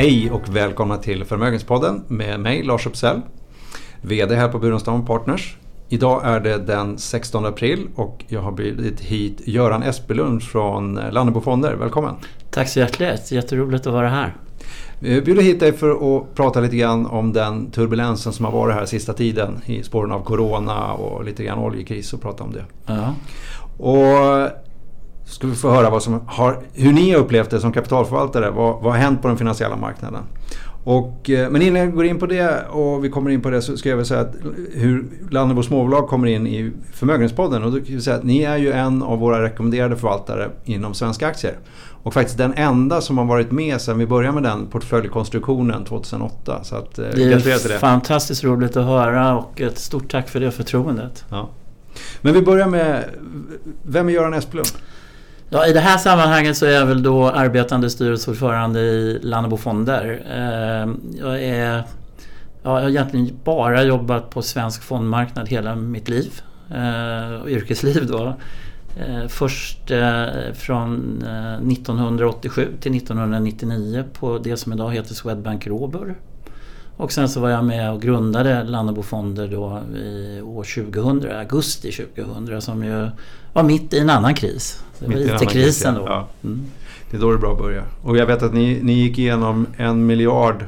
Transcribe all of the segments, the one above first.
Hej och välkomna till Förmögenhetspodden med mig Lars Uppsell, VD här på Burenstam Partners. Idag är det den 16 april och jag har bjudit hit Göran Espelund från Lannebo Fonder. Välkommen! Tack så hjärtligt, jätteroligt att vara här. Vi bjuder hit dig för att prata lite grann om den turbulensen som har varit här sista tiden i spåren av Corona och lite grann oljekris och prata om det. Ja. Och ska vi få höra vad som har, hur ni har upplevt det som kapitalförvaltare. Vad, vad har hänt på den finansiella marknaden? Och, eh, men innan jag går in på det och vi kommer in på det så ska jag väl säga att hur Lannebo småbolag kommer in i Förmögenhetspodden. Och då kan vi säga att ni är ju en av våra rekommenderade förvaltare inom svenska aktier. Och faktiskt den enda som har varit med sedan vi började med den portföljkonstruktionen 2008. Så att, eh, det är det. fantastiskt roligt att höra och ett stort tack för det förtroendet. Ja. Men vi börjar med, vem är Göran Esplund? Ja, I det här sammanhanget så är jag väl då arbetande styrelseordförande i Lannebo Fonder. Eh, jag, är, ja, jag har egentligen bara jobbat på svensk fondmarknad hela mitt liv. Eh, och yrkesliv då. Eh, först från 1987 till 1999 på det som idag heter Swedbank Robur. Och sen så var jag med och grundade Lannebo Fonder då i år 2000, augusti 2000 som ju var mitt i en annan kris. Det var IT-krisen då. Ja. Mm. Det är då det är bra att börja. Och jag vet att ni, ni gick igenom en miljard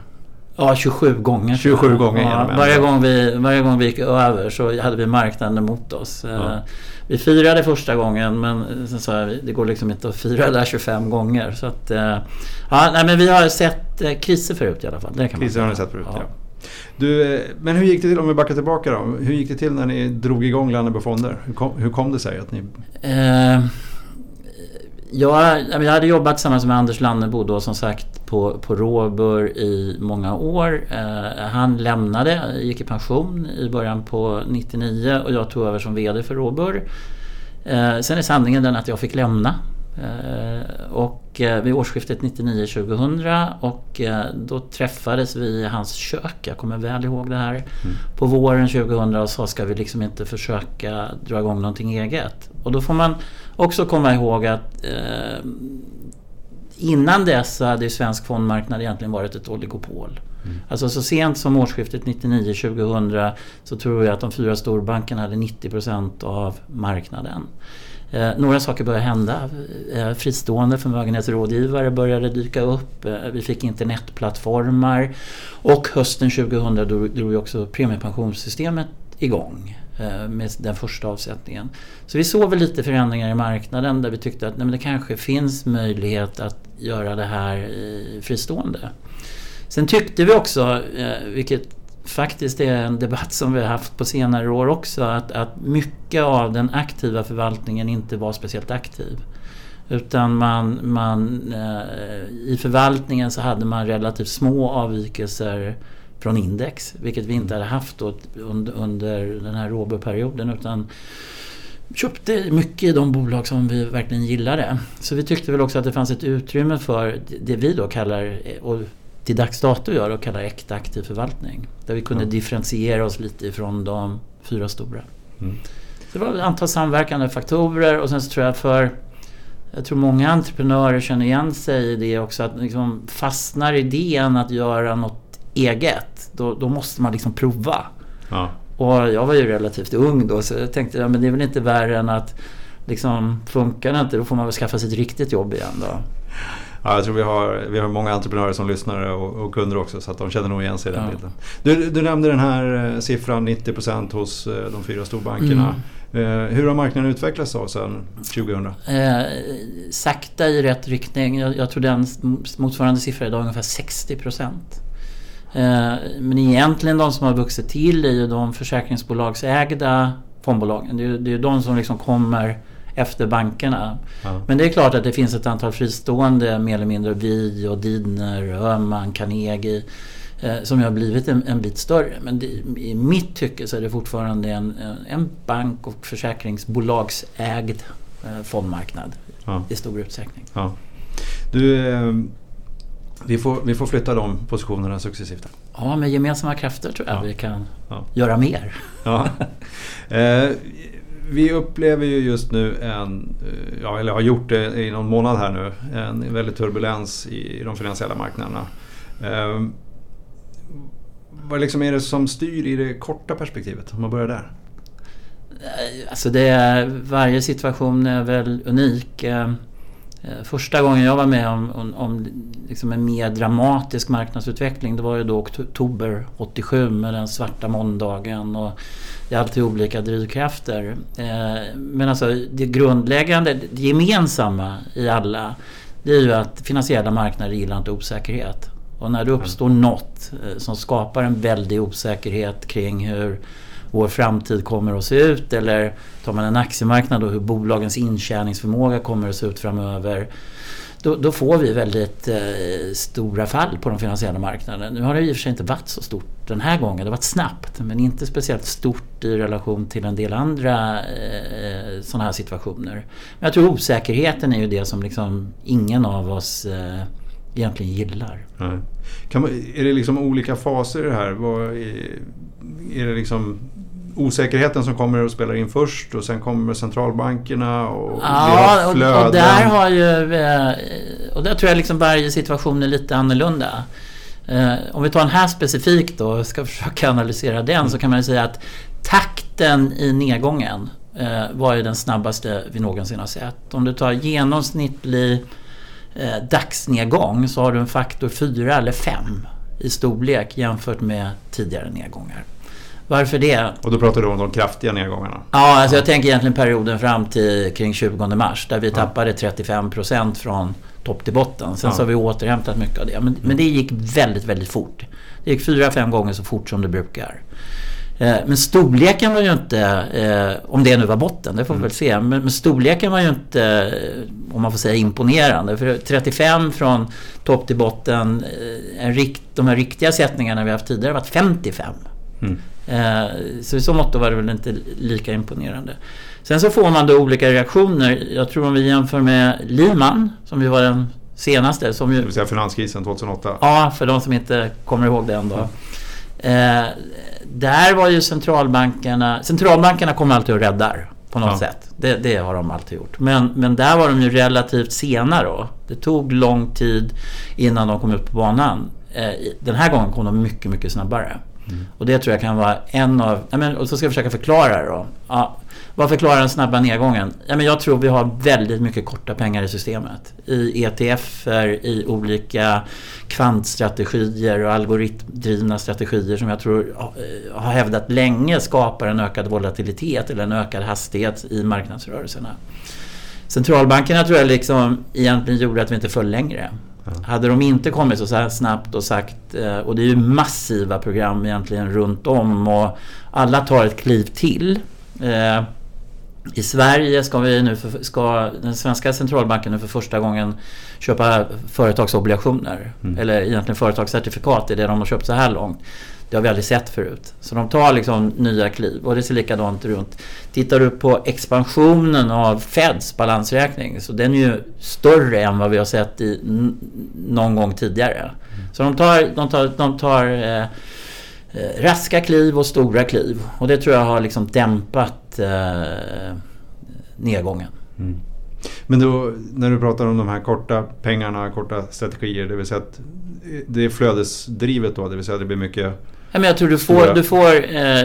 Ja, 27 gånger. 27 gånger ja, varje, gång vi, varje gång vi gick över så hade vi marknaden emot oss. Ja. Eh, vi firade första gången men sen sa jag det går liksom inte att fira där 25 gånger. Så att, eh, ja, nej, men vi har sett eh, kriser förut i alla fall. Det kan kriser har ni sett förut, ja. ja. Du, men hur gick det till, om vi backar tillbaka då. Hur gick det till när ni drog igång Lannebo Fonder? Hur kom, hur kom det sig att ni... Eh, jag, jag hade jobbat tillsammans med Anders Lannebo då som sagt på, på Robur i många år. Eh, han lämnade, gick i pension i början på 99 och jag tog över som VD för Robur. Eh, sen är sanningen den att jag fick lämna. Eh, och eh, vid årsskiftet 99-2000 och eh, då träffades vi i hans kök, jag kommer väl ihåg det här. Mm. På våren 2000 och sa ska vi liksom inte försöka dra igång någonting eget. Och då får man också komma ihåg att eh, innan dess så hade ju svensk fondmarknad egentligen varit ett oligopol. Mm. Alltså så sent som årsskiftet 99-2000 så tror jag att de fyra storbankerna hade 90% av marknaden. Eh, några saker började hända. Eh, fristående förmögenhetsrådgivare började dyka upp. Eh, vi fick internetplattformar. Och hösten 2000 drog också premiepensionssystemet igång. Eh, med den första avsättningen. Så vi såg väl lite förändringar i marknaden där vi tyckte att nej, det kanske finns möjlighet att göra det här fristående. Sen tyckte vi också, eh, vilket faktiskt är en debatt som vi har haft på senare år också, att, att mycket av den aktiva förvaltningen inte var speciellt aktiv. Utan man, man, eh, i förvaltningen så hade man relativt små avvikelser från index, vilket vi inte hade haft under, under den här råberperioden utan köpte mycket i de bolag som vi verkligen gillade. Så vi tyckte väl också att det fanns ett utrymme för det vi då kallar, och till dags dato gör, och kallar äkta aktiv förvaltning. Där vi kunde mm. differentiera oss lite ifrån de fyra stora. Mm. det var ett antal samverkande faktorer och sen så tror jag för jag tror många entreprenörer känner igen sig i det också att liksom fastnar idén att göra något eget, då, då måste man liksom prova. Ja. Och jag var ju relativt ung då så jag tänkte, ja, men det är väl inte värre än att liksom, funkar det inte då får man väl skaffa sig ett riktigt jobb igen då. Ja, jag tror vi har, vi har många entreprenörer som lyssnar och, och kunder också så att de känner nog igen sig i den ja. bilden. Du, du nämnde den här eh, siffran 90% hos eh, de fyra storbankerna. Mm. Eh, hur har marknaden utvecklats då sedan 2000? Eh, sakta i rätt riktning. Jag, jag tror den motsvarande siffran idag är ungefär 60%. Eh, men egentligen de som har vuxit till är ju de försäkringsbolagsägda fondbolagen. Det är ju det är de som liksom kommer efter bankerna. Ja. Men det är klart att det finns ett antal fristående, mer eller mindre Vi och Didner, Öhman, Carnegie eh, som har blivit en, en bit större. Men det, i mitt tycke så är det fortfarande en, en bank och försäkringsbolagsägd eh, fondmarknad ja. i stor utsträckning. Ja. Du, vi får, vi får flytta de positionerna successivt. Ja, med gemensamma krafter tror jag ja. vi kan ja. göra mer. Ja. Eh, vi upplever ju just nu en, eh, ja, eller har gjort det i någon månad här nu, en väldig turbulens i de finansiella marknaderna. Eh, vad liksom är det som styr i det korta perspektivet? Om man börjar där. Alltså det är, varje situation är väl unik. Eh, första gången jag var med om, om, om liksom en mer dramatisk marknadsutveckling det var ju då oktober 87 med den svarta måndagen och det är alltid olika drivkrafter. Eh, men alltså det grundläggande, det gemensamma i alla det är ju att finansiella marknader gillar inte osäkerhet. Och när det uppstår något eh, som skapar en väldig osäkerhet kring hur vår framtid kommer att se ut eller tar man en aktiemarknad och hur bolagens intjäningsförmåga kommer att se ut framöver. Då, då får vi väldigt eh, stora fall på de finansiella marknaderna. Nu har det i och för sig inte varit så stort den här gången. Det har varit snabbt men inte speciellt stort i relation till en del andra eh, sådana här situationer. Men jag tror osäkerheten är ju det som liksom ingen av oss eh, egentligen gillar. Man, är det liksom olika faser i det här? Är, är det liksom osäkerheten som kommer och spelar in först och sen kommer centralbankerna och ja, och, och där har ju... Eh, och där tror jag liksom varje situation är lite annorlunda. Eh, om vi tar den här specifikt då och ska försöka analysera den så kan man ju säga att takten i nedgången eh, var ju den snabbaste vi någonsin har sett. Om du tar genomsnittlig dagsnedgång så har du en faktor 4 eller 5 i storlek jämfört med tidigare nedgångar. Varför det? Och då pratar du om de kraftiga nedgångarna? Ja, alltså jag tänker egentligen perioden fram till kring 20 mars där vi ja. tappade 35 procent från topp till botten. Sen ja. så har vi återhämtat mycket av det. Men, men det gick väldigt, väldigt fort. Det gick fyra, fem gånger så fort som det brukar. Eh, men storleken var ju inte, eh, om det nu var botten, det får vi mm. väl se. Men, storleken var ju inte, eh, om man får säga imponerande. För 35 från topp till botten, en rikt, de här riktiga sättningarna vi haft tidigare har varit 55. Mm. Eh, så i så mått var det väl inte lika imponerande. Sen så får man då olika reaktioner. Jag tror om vi jämför med Lehman, som ju var den senaste. Som ju, det vill säga finanskrisen 2008? Ja, för de som inte kommer ihåg den då. Mm. Eh, där var ju centralbankerna... Centralbankerna kommer alltid och räddar på något ja. sätt. Det, det, har de alltid gjort. Men, men där var de ju relativt sena då. Det tog lång tid innan de kom upp på banan. Eh, den här gången kom de mycket, mycket snabbare. Mm. Och det tror jag kan vara en av... Ja, men, och så ska jag försöka förklara det då. Ja, vad förklarar den snabba nedgången? Ja, men jag tror vi har väldigt mycket korta pengar i systemet. I ETFer, i olika kvantstrategier och algoritmdrivna strategier som jag tror eh, har hävdat länge skapar en ökad volatilitet eller en ökad hastighet i marknadsrörelserna. Centralbankerna tror jag liksom egentligen gjorde att vi inte föll längre. Ja. Hade de inte kommit så här snabbt och sagt, eh, och det är ju massiva program egentligen runt om och alla tar ett kliv till. Eh, I Sverige ska, vi nu för, ska den svenska centralbanken nu för första gången köpa företagsobligationer. Mm. Eller egentligen företagscertifikat, det är det de har köpt så här långt. Det har vi aldrig sett förut. Så de tar liksom nya kliv och det ser likadant runt. Tittar du på expansionen av Feds balansräkning så den är ju större än vad vi har sett i någon gång tidigare. Mm. Så de tar, de tar, de tar eh, eh, raska kliv och stora kliv och det tror jag har liksom dämpat eh, nedgången. Mm. Men då, när du pratar om de här korta pengarna, korta strategier, det vill säga att eh, det är flödesdrivet då, det vill säga att det blir mycket men jag tror du får, du får, eh,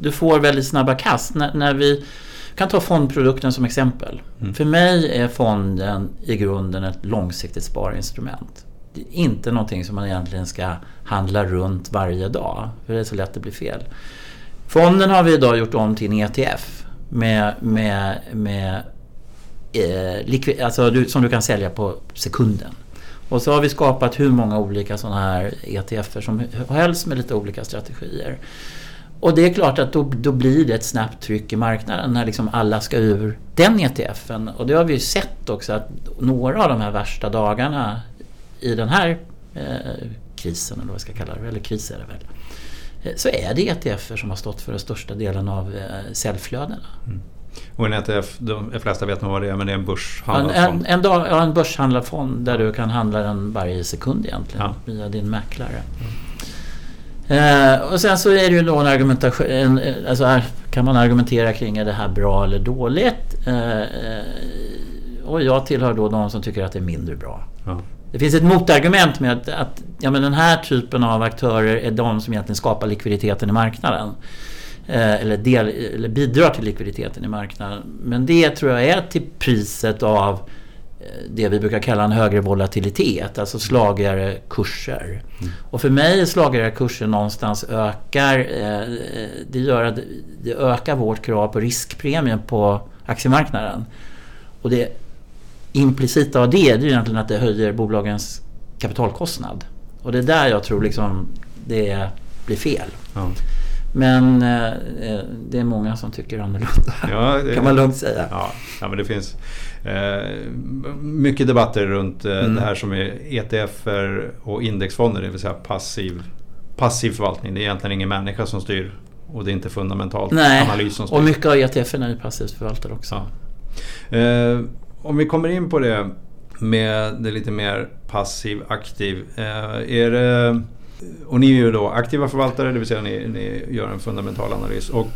du får väldigt snabba kast. När, när vi kan ta fondprodukten som exempel. Mm. För mig är fonden i grunden ett långsiktigt sparinstrument. Det är inte någonting som man egentligen ska handla runt varje dag. För det är så lätt att bli fel. Fonden har vi idag gjort om till en ETF. Med, med, med eh, alltså du, som du kan sälja på sekunden. Och så har vi skapat hur många olika sådana här ETFer som helst med lite olika strategier. Och det är klart att då, då blir det ett snabbt tryck i marknaden när liksom alla ska ur den ETFen. Och det har vi ju sett också att några av de här värsta dagarna i den här eh, krisen, eller vad jag ska kalla det, eller kris är det väl. Eh, så är det ETFer som har stått för den största delen av eh, säljflödena. Mm. Och en ETF, de flesta vet nog vad det är, men det är en börshandlad en, fond. En, en, en börshandlad fond där du kan handla den varje sekund egentligen ja. via din mäklare. Mm. Eh, och sen så är det ju då en argumentation, en, alltså här kan man argumentera kring är det här bra eller dåligt? Eh, och jag tillhör då de som tycker att det är mindre bra. Ja. det finns ett motargument med att, att ja, men den här typen av aktörer är de som egentligen skapar likviditeten i marknaden. Eh, eller, del, eller bidrar till likviditeten i marknaden. Men det tror jag är till priset av eh, det vi brukar kalla en högre volatilitet, alltså slagigare kurser. Mm. Och för mig är slagigare kurser någonstans ökar, eh, det gör att det ökar vårt krav på riskpremien på aktiemarknaden. Och det implicita av det, det är egentligen att det höjer bolagens kapitalkostnad. Och det är där jag tror liksom det blir fel. Ja. Men eh, det är många som tycker annorlunda. Ja, det, kan man lugnt säga. Ja, ja men det finns eh, mycket debatter runt eh, mm. det här som är ETF och indexfonder, det vill säga passiv, passiv förvaltning. Det är egentligen ingen människa som styr och det är inte fundamentalt Nej, analys som styr. och mycket av ETF är passivt förvaltade också. Ja. Eh, om vi kommer in på det med det lite mer passiv aktiv. Eh, är det, och ni är ju då aktiva förvaltare, det vill säga ni, ni gör en fundamental analys. Och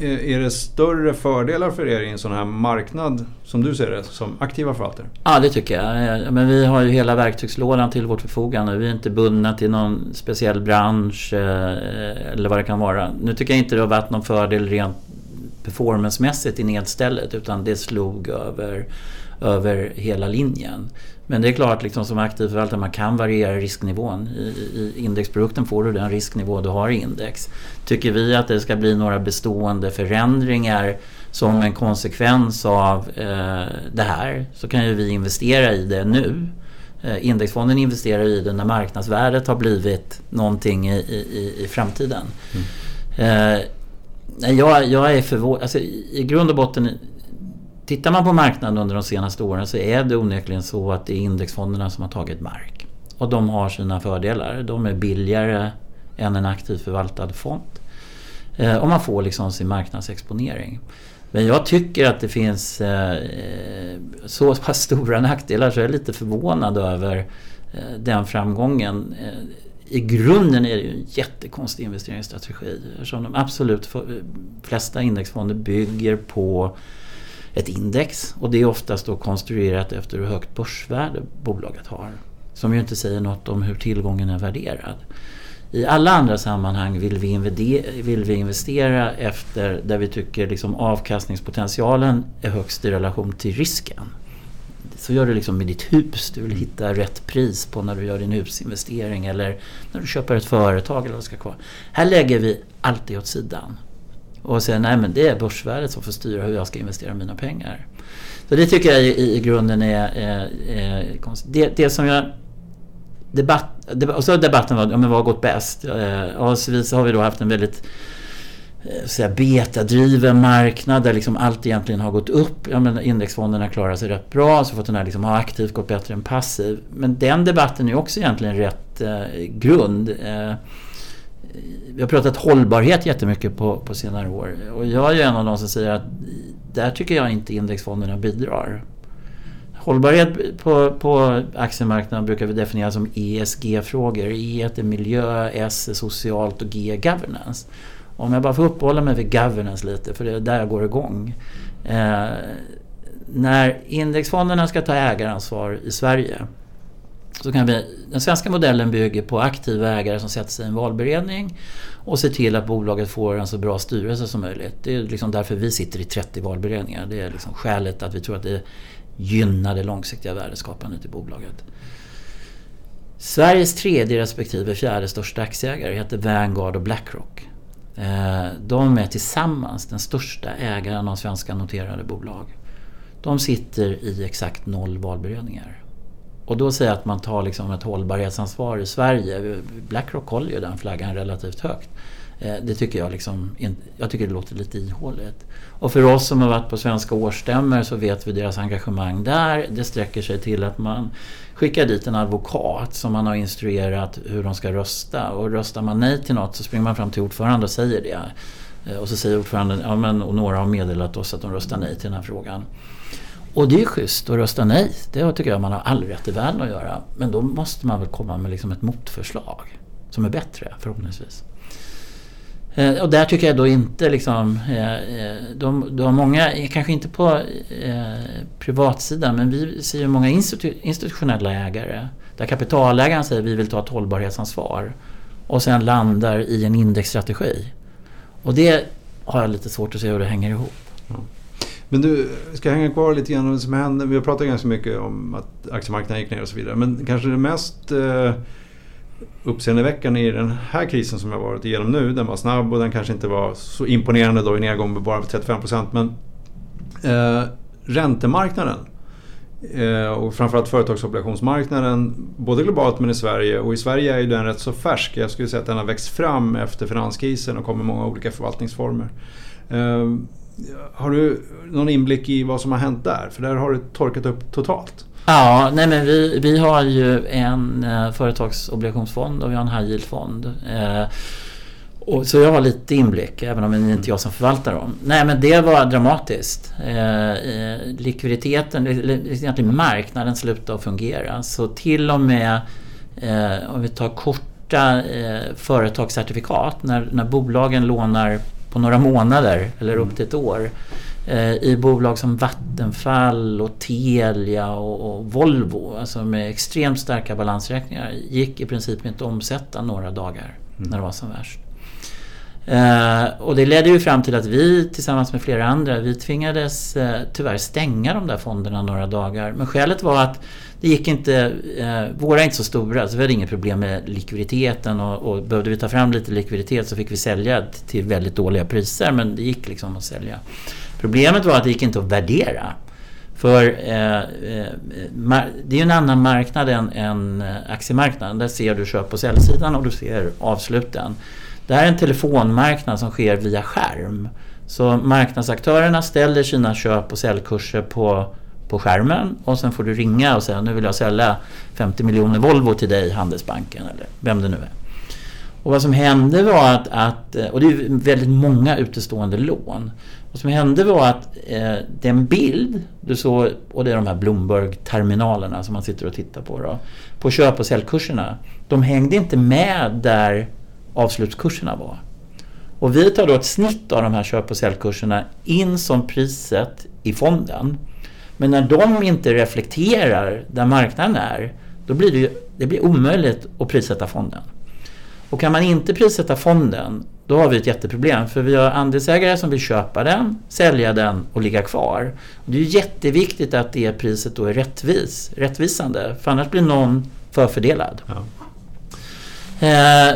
eh, är det större fördelar för er i en sån här marknad som du ser det som aktiva förvaltare? Ja det tycker jag. Eh, men vi har ju hela verktygslådan till vårt förfogande. Vi är inte bundna till någon speciell bransch eh, eller vad det kan vara. Nu tycker jag inte det har varit någon fördel rent performancemässigt i nedstället utan det slog över över hela linjen. Men det är klart, liksom, som aktiv förvaltare, man kan variera risknivån. I, I, indexprodukten får du den risknivå du har i index. Tycker vi att det ska bli några bestående förändringar som en konsekvens av eh, det här så kan ju vi investera i det nu. Eh, indexfonden investerar i det när marknadsvärdet har blivit någonting i, i, i framtiden. Mm. Eh, jag, jag är förvånad. Alltså, I grund och botten Tittar man på marknaden under de senaste åren så är det onekligen så att det är indexfonderna som har tagit mark. Och de har sina fördelar. De är billigare än en aktivt förvaltad fond. Eh, och man får liksom sin marknadsexponering. Men jag tycker att det finns eh, så pass stora nackdelar så jag är lite förvånad över eh, den framgången. Eh, I grunden är det ju en jättekonstig investeringsstrategi eftersom de absolut flesta indexfonder bygger på ett index och det är oftast då konstruerat efter hur högt börsvärde bolaget har. Som ju inte säger något om hur tillgången är värderad. I alla andra sammanhang vill vi, vill vi investera efter där vi tycker liksom avkastningspotentialen är högst i relation till risken. Så gör du liksom med ditt hus. Du vill hitta rätt pris på när du gör din husinvestering eller när du köper ett företag. eller vad ska kvar. Här lägger vi allt det åt sidan och säga nej men det är börsvärdet som får styra hur jag ska investera mina pengar. Så det tycker jag i, i grunden är, är, är konstigt. Det, det som jag... Debatt, debatt, och så debatten var, ja, men vad har gått bäst? Eh, ja, så har vi då haft en väldigt eh, säga, betadriven marknad där liksom allt egentligen har gått upp. Ja, men indexfonderna klarar sig rätt bra, så fått den här liksom, har aktivt gått bättre än passiv. Men den debatten är också egentligen rätt eh, grund. Eh, vi har pratat hållbarhet jättemycket på, på senare år. Och jag är ju en av de som säger att där tycker jag inte indexfonderna bidrar. Hållbarhet på, på aktiemarknaden brukar vi definiera som ESG-frågor. E är miljö, S är socialt och G är governance. Om jag bara får uppehålla mig vid governance lite, för det är där jag går igång. Eh, när indexfonderna ska ta ägaransvar i Sverige så kan vi, den svenska modellen bygger på aktiva ägare som sätter sig i en valberedning och ser till att bolaget får en så bra styrelse som möjligt. Det är liksom därför vi sitter i 30 valberedningar. Det är liksom skälet att vi tror att det gynnar det långsiktiga värdeskapandet i bolaget. Sveriges tredje respektive fjärde största aktieägare heter Vanguard och Blackrock. Eh, de är tillsammans den största ägaren av svenska noterade bolag. De sitter i exakt noll valberedningar. Och då säger jag att man tar liksom ett hållbarhetsansvar i Sverige. Blackrock håller ju den flaggan relativt högt. Eh, det tycker jag liksom, jag tycker det låter lite ihåligt. Och för oss som har varit på svenska årsstämmor så vet vi deras engagemang där. Det sträcker sig till att man skickar dit en advokat som man har instruerat hur de ska rösta. Och röstar man nej till något så springer man fram till ordförande och säger det. Eh, och så säger ordföranden, ja men och några har meddelat oss att de röstar nej till den här frågan. Och det är schysst att rösta nej. Det tycker jag man har all rätt i världen att göra. Men då måste man väl komma med liksom ett motförslag som är bättre förhoppningsvis. Eh, och där tycker jag då inte liksom... Eh, eh, de, de har många, kanske inte på eh, privatsidan, men vi ser ju många institu institutionella ägare. Där kapitalägaren säger vi vill ta ett hållbarhetsansvar. Och sen landar i en indexstrategi. Och det har jag lite svårt att se hur det hänger ihop. Mm. Men du, ska hänga kvar lite grann om vad som hände. Vi har pratat ganska mycket om att aktiemarknaden gick ner och så vidare. Men kanske det mest eh, uppseendeväckande i den här krisen som jag varit igenom nu. Den var snabb och den kanske inte var så imponerande då i nedgång med bara 35 procent. Men eh, räntemarknaden eh, och framförallt företagsobligationsmarknaden både globalt men i Sverige. Och i Sverige är ju den rätt så färsk. Jag skulle säga att den har växt fram efter finanskrisen och kommer många olika förvaltningsformer. Eh, har du någon inblick i vad som har hänt där? För där har det torkat upp totalt. Ja, nej men vi, vi har ju en eh, företagsobligationsfond och vi har en high yield-fond. Eh, och, så jag har lite inblick, även om det är inte jag som förvaltar dem. Nej men det var dramatiskt. Eh, eh likviditeten, egentligen marknaden slutade att fungera. Så till och med eh, om vi tar korta eh, företagscertifikat, när, när bolagen lånar på några månader eller upp till ett år Eh, i bolag som Vattenfall och Telia och, och, Volvo, alltså med extremt starka balansräkningar, gick i princip inte att omsätta några dagar mm. när det var som värst. Eh, och det ledde ju fram till att vi tillsammans med flera andra, vi tvingades eh, tyvärr stänga de där fonderna några dagar. Men skälet var att det gick inte, eh, våra är inte så stora så vi hade inget problem med likviditeten och, och behövde vi ta fram lite likviditet så fick vi sälja till väldigt dåliga priser men det gick liksom att sälja. Problemet var att det gick inte att värdera. För eh, eh, det är ju en annan marknad än, än eh, aktiemarknaden. Där ser du köp och säljsidan och du ser avsluten. Det här är en telefonmarknad som sker via skärm. Så marknadsaktörerna ställer sina köp och säljkurser på, på skärmen och sen får du ringa och säga nu vill jag sälja 50 miljoner Volvo till dig Handelsbanken eller vem det nu är. Och vad som hände var att, att och det är väldigt många utestående lån. Vad som hände var att eh, den bild du såg, och det är de här Bloomberg-terminalerna som man sitter och tittar på då, på köp och säljkurserna. De hängde inte med där avslutskurserna var. Och vi tar då ett snitt av de här köp och säljkurserna in som priset i fonden. Men när de inte reflekterar där marknaden är, då blir det, ju, det blir omöjligt att prissätta fonden. Och kan man inte prissätta fonden, då har vi ett jätteproblem. För vi har andelsägare som vill köpa den, sälja den och ligga kvar. Och det är jätteviktigt att det priset då är rättvis, rättvisande. För annars blir någon förfördelad. Ja. Eh,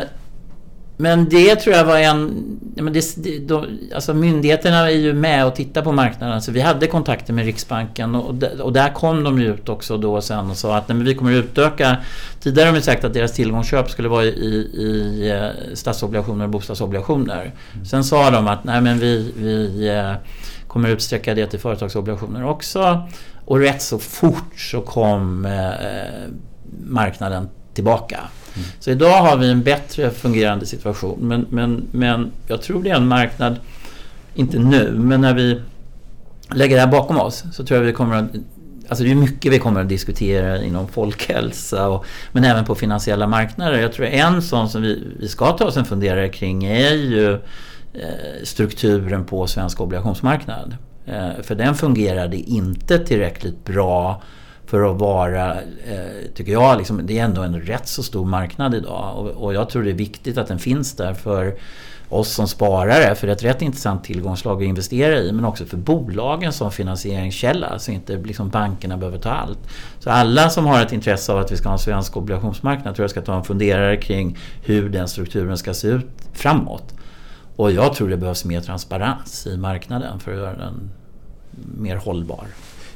men det tror jag var en... Men det, då, alltså myndigheterna är ju med och tittar på marknaden. Så vi hade kontakter med Riksbanken och, och där kom de ut också då sen och sa att nej, men vi kommer utöka... Tidigare har de sagt att deras tillgångsköp skulle vara i, i eh, statsobligationer och bostadsobligationer. Mm. Sen sa de att nej men vi, vi eh, kommer utsträcka det till företagsobligationer också. Och rätt så fort så kom eh, marknaden tillbaka. Så idag har vi en bättre fungerande situation. Men, men, men jag tror det är en marknad, inte nu, men när vi lägger det här bakom oss så tror jag vi kommer att Alltså det är mycket vi kommer att diskutera inom folkhälsa och, men även på finansiella marknader. Jag tror en sån som vi, vi ska ta oss en funderare kring är ju eh, strukturen på svensk obligationsmarknad. Eh, för den fungerade inte tillräckligt bra för att vara, eh, tycker jag, liksom, det är ändå en rätt så stor marknad idag. Och, och, jag tror det är viktigt att den finns där för oss som sparare, för det är ett rätt intressant tillgångslag att investera i, men också för bolagen som finansieringskälla, så inte liksom bankerna behöver ta allt. Så alla som har ett intresse av att vi ska ha en svensk obligationsmarknad tror jag ska ta en funderare kring hur den strukturen ska se ut framåt. Och jag tror det behövs mer transparens i marknaden för att göra den mer hållbar.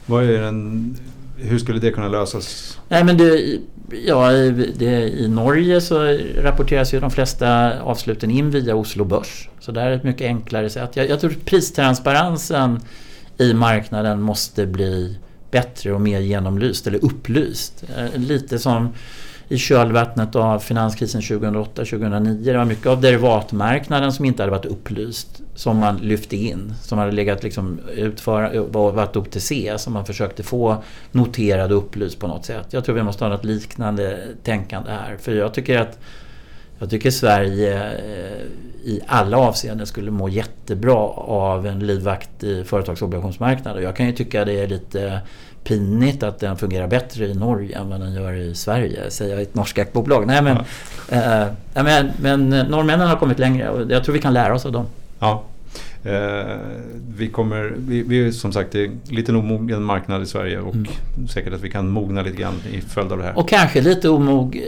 Vad är den hur skulle det kunna lösas? Nej, men det, ja, det, I Norge så rapporteras ju de flesta avsluten in via Oslo Börs. Så det är ett mycket enklare sätt. Jag, jag tror pristransparensen i marknaden måste bli bättre och mer genomlyst eller upplyst. Eh, lite som i kölvattnet av finanskrisen 2008-2009. Det var mycket av derivatmarknaden som inte hade varit upplyst som man lyfte in. Som hade legat liksom utför, varit OTC som man försökte få noterad och upplyst på något sätt. Jag tror vi måste ha något liknande tänkande här. För jag tycker att Jag tycker Sverige eh, i alla avseenden skulle må jättebra av en livaktig företagsobligationsmarknad. Och jag kan ju tycka det är lite pinigt att den fungerar bättre i Norge än vad den gör i Sverige, säger jag i ett norskt bolag. Nej, men, ja. äh, men, men norrmännen har kommit längre och jag tror vi kan lära oss av dem. Ja. Eh, vi kommer, vi, vi är som sagt är lite en omogen marknad i Sverige och mm. säkert att vi kan mogna lite grann i följd av det här. Och kanske lite omog,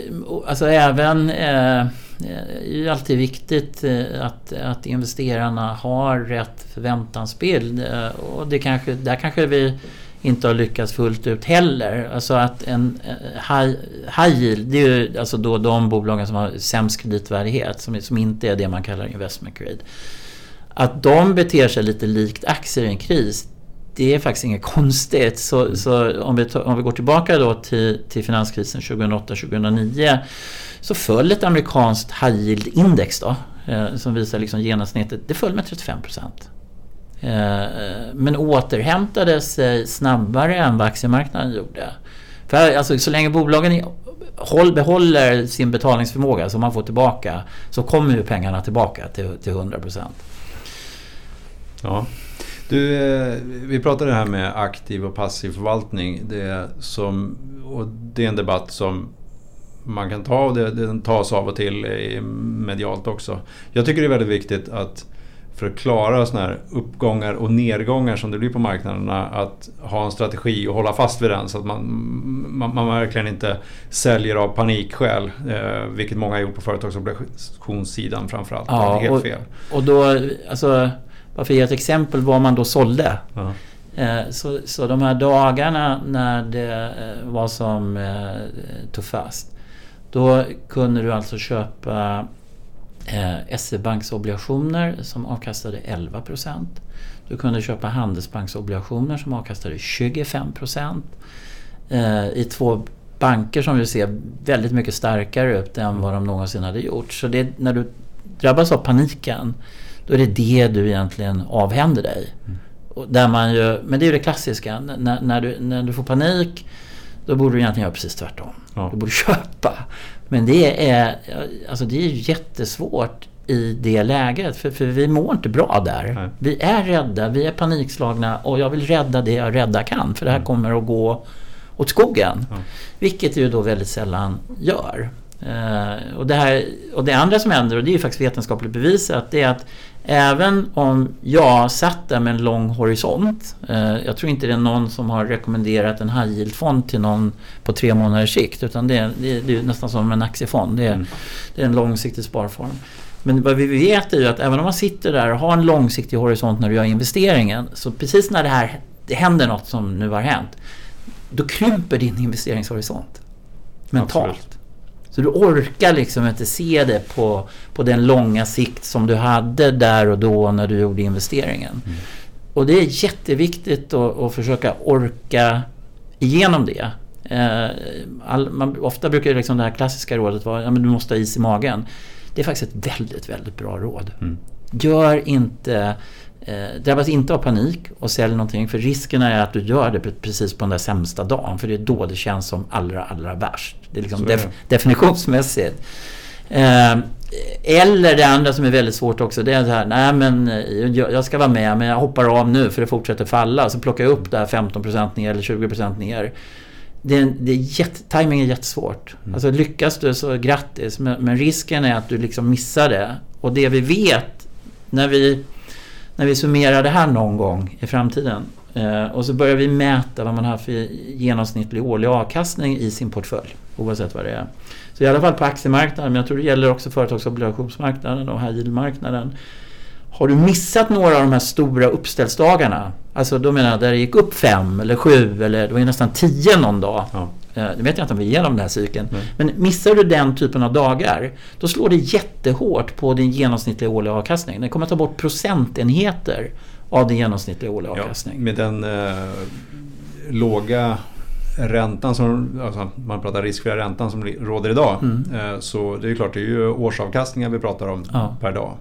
alltså även eh, det är ju alltid viktigt eh, att, att investerarna har rätt förväntansbild eh, och det kanske, där kanske vi inte har lyckats fullt ut heller. Alltså att en eh, high, high yield, det är ju alltså då de bolagen som har sämst kreditvärdighet, som, som inte är det man kallar investment grade. Att de beter sig lite likt aktier i en kris, det är faktiskt inget konstigt. Så, så om, vi, om vi går tillbaka då till, till finanskrisen 2008-2009 så föll ett amerikanskt high yield-index då, eh, som visar liksom genomsnittet, det föll med 35 procent. Eh, eh, men återhämtade sig snabbare än vad aktiemarknaden gjorde. För alltså, så länge bolagen håll, behåller sin betalningsförmåga som man får tillbaka så kommer ju pengarna tillbaka till, till 100%. Ja. Du, eh, vi pratade här med aktiv och passiv förvaltning. Det, som, och det är en debatt som man kan ta och det, den tas av och till medialt också. Jag tycker det är väldigt viktigt att för att klara sådana här uppgångar och nedgångar som det blir på marknaderna att ha en strategi och hålla fast vid den så att man, man, man verkligen inte säljer av panikskäl. Eh, vilket många har gjort på företagsobligationssidan framförallt. Ja, det är helt och, fel. Och då, alltså, bara för att ge ett exempel vad man då sålde. Ja. Eh, så, så de här dagarna när det eh, var som eh, tuffast. Då kunde du alltså köpa eh, SE-Banks obligationer som avkastade 11 procent. Du kunde köpa Handelsbanks obligationer som avkastade 25 procent. Eh, I två banker som vi ser väldigt mycket starkare ut än vad de någonsin hade gjort. Så det, när du drabbas av paniken då är det det du egentligen avhänder dig. Mm. Där man ju, men det är det klassiska. När, när, du, när du får panik då borde du egentligen göra precis tvärtom. Ja. Du borde köpa. Men det är, alltså det är jättesvårt i det läget. För, för vi mår inte bra där. Nej. Vi är rädda, vi är panikslagna och jag vill rädda det jag rädda kan. För det här mm. kommer att gå åt skogen. Ja. Vilket det ju då väldigt sällan gör. Uh, och, det här, och det andra som händer, och det är ju faktiskt vetenskapligt bevisat, det är att Även om jag satt där med en lång horisont. Eh, jag tror inte det är någon som har rekommenderat en high yield-fond till någon på tre månaders sikt. Utan det är, det är, det är nästan som en aktiefond. Det är, mm. det är en långsiktig sparform. Men vad vi vet är ju att även om man sitter där och har en långsiktig horisont när du gör investeringen. Så precis när det här det händer något som nu har hänt. Då krymper din investeringshorisont. Mentalt. Absolut. Så du orkar liksom inte se det på, på den långa sikt som du hade där och då när du gjorde investeringen. Mm. Och det är jätteviktigt att, att försöka orka igenom det. Eh, all, man, ofta brukar liksom det här klassiska rådet vara att ja, du måste ha is i magen. Det är faktiskt ett väldigt, väldigt bra råd. Mm. Gör inte Eh, drabbas inte av panik och sälj någonting för risken är att du gör det precis på den där sämsta dagen för det är då det känns som allra, allra värst. Det är liksom def definitionsmässigt. Eh, eller det andra som är väldigt svårt också det är så här, nej men eh, jag ska vara med men jag hoppar av nu för det fortsätter falla. Så plockar jag upp det här 15% ner eller 20% ner. Det är, det är jätte, timing är jättesvårt. Mm. Alltså lyckas du så grattis men, men risken är att du liksom missar det. Och det vi vet när vi när vi summerar det här någon gång i framtiden eh, och så börjar vi mäta vad man har för genomsnittlig årlig avkastning i sin portfölj. Oavsett vad det är. Så i alla fall på aktiemarknaden, men jag tror det gäller också företagsobligationsmarknaden och high yield-marknaden. Har du missat några av de här stora uppställsdagarna, alltså då menar jag där det gick upp fem eller sju eller det var ju nästan tio någon dag. Ja. Eh, nu vet jag inte om vi är igenom den här cykeln. Mm. Men missar du den typen av dagar, då slår det jättehårt på din genomsnittliga årliga avkastning. Den kommer att ta bort procentenheter av din genomsnittliga årliga avkastning. Ja, med den eh, låga räntan som, alltså man pratar riskfria räntan som råder idag. Mm. Eh, så det är klart, det är ju årsavkastningar vi pratar om ja. per dag.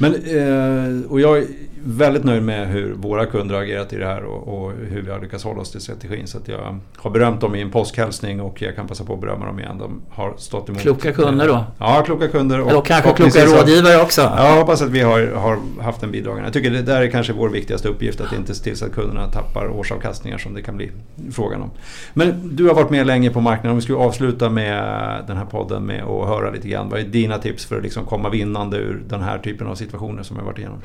Men, eh, och jag väldigt nöjd med hur våra kunder har agerat i det här och, och, hur vi har lyckats hålla oss till strategin. Så att jag har berömt dem i en påskhälsning och jag kan passa på att berömma dem igen. De har stått emot. Kloka kunder då? Ja, kloka kunder. Och, Eller kanske kloka rådgivare också? Ja, jag hoppas att vi har, har haft en bidragande. Jag tycker det där är kanske vår viktigaste uppgift. Att inte se till så att kunderna tappar årsavkastningar som det kan bli frågan om. Men du har varit med länge på marknaden. Om vi skulle avsluta med den här podden med att höra lite grann. Vad är dina tips för att liksom komma vinnande ur den här typen av situationer som har varit igenom?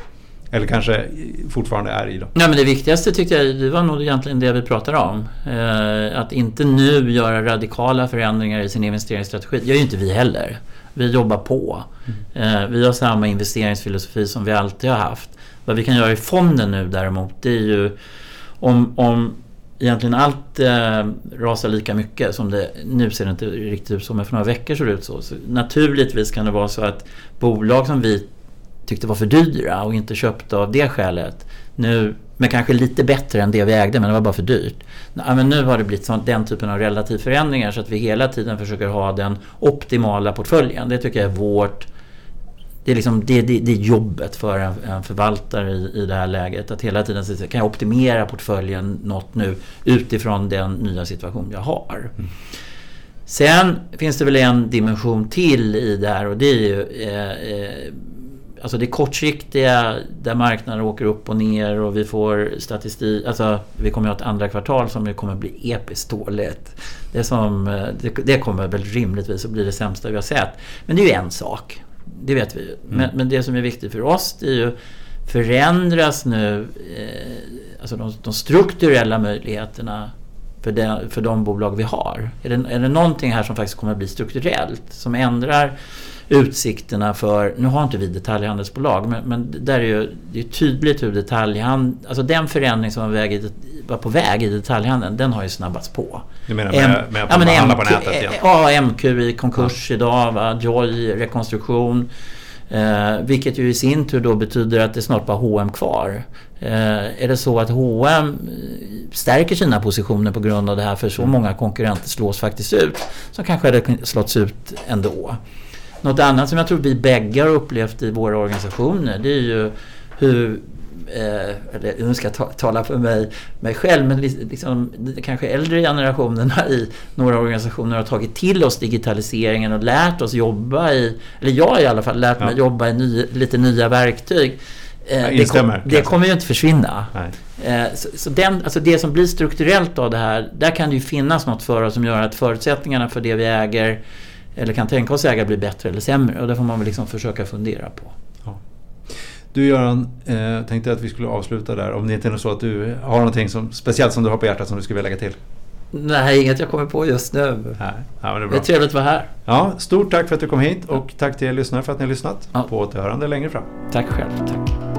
Eller kanske fortfarande är i då? Nej, men det viktigaste tyckte jag det var nog egentligen det vi pratade om. Eh, att inte nu göra radikala förändringar i sin investeringsstrategi. Det gör ju inte vi heller. Vi jobbar på. Mm. Eh, vi har samma investeringsfilosofi som vi alltid har haft. Vad vi kan göra i fonden nu däremot det är ju om, om egentligen allt eh, rasar lika mycket som det nu ser det inte riktigt ut så men för några veckor såg det ut så. så. Naturligtvis kan det vara så att bolag som vi tyckte var för dyra och inte köpte av det skälet. Nu, men kanske lite bättre än det vi ägde men det var bara för dyrt. Ja, men nu har det blivit sånt, den typen av relativ förändringar så att vi hela tiden försöker ha den optimala portföljen. Det tycker jag är vårt det är, liksom, det, det, det är jobbet för en, en förvaltare i, i det här läget. Att hela tiden säga, kan jag optimera portföljen något nu utifrån den nya situation jag har. Mm. Sen finns det väl en dimension till i det här och det är ju eh, eh, Alltså det kortsiktiga där marknaden åker upp och ner och vi får statistik. Alltså vi kommer att ha ett andra kvartal som kommer bli episkt dåligt. Det, som, det, det, kommer väl rimligtvis att bli det sämsta vi har sett. Men det är ju en sak. Det vet vi ju. Mm. Men, men, det som är viktigt för oss det är ju förändras nu eh, alltså de, de, strukturella möjligheterna för, den, för de bolag vi har. Är det, är det någonting här som faktiskt kommer att bli strukturellt? Som ändrar utsikterna för, nu har inte vi detaljhandelsbolag, men, men där är ju, det är tydligt hur detaljhandeln, alltså den förändring som var, väg var på väg i detaljhandeln, den har ju snabbats på. Du menar med, M, med att ja, men handla på nätet igen? Ja, MQ i konkurs ja. idag, va? Joy rekonstruktion. Eh, vilket ju i sin tur då betyder att det snart bara H&M kvar. Eh, är det så att H&M stärker sina positioner på grund av det här för så många konkurrenter slås faktiskt ut så kanske det slått ut ändå. Något annat som jag tror vi bägge har upplevt i våra organisationer det är ju hur eh, eller nu ska jag tala för mig, mig själv, men liksom, kanske äldre generationerna i några organisationer har tagit till oss digitaliseringen och lärt oss jobba i, eller jag i alla fall lärt mig ja. jobba i ny, lite nya verktyg. Eh, det, kom, det, kommer ju inte försvinna. Eh, så, så den, alltså det som blir strukturellt av det här, där kan det ju finnas något för oss som gör att förutsättningarna för det vi äger eller kan tänka oss äga blir bättre eller sämre. Och det får man väl liksom försöka fundera på. Ja. Du Göran, eh, tänkte att vi skulle avsluta där. Om det inte är så att du har någonting som, speciellt som du har på hjärtat som du skulle vilja lägga till? Nej, inget jag kommer på just nu. Nej. Ja, det, är bra. det är trevligt att vara här. Ja, stort tack för att du kom hit och tack till er lyssnare för att ni har lyssnat. Ja. På återhörande längre fram. Tack själv. Tack.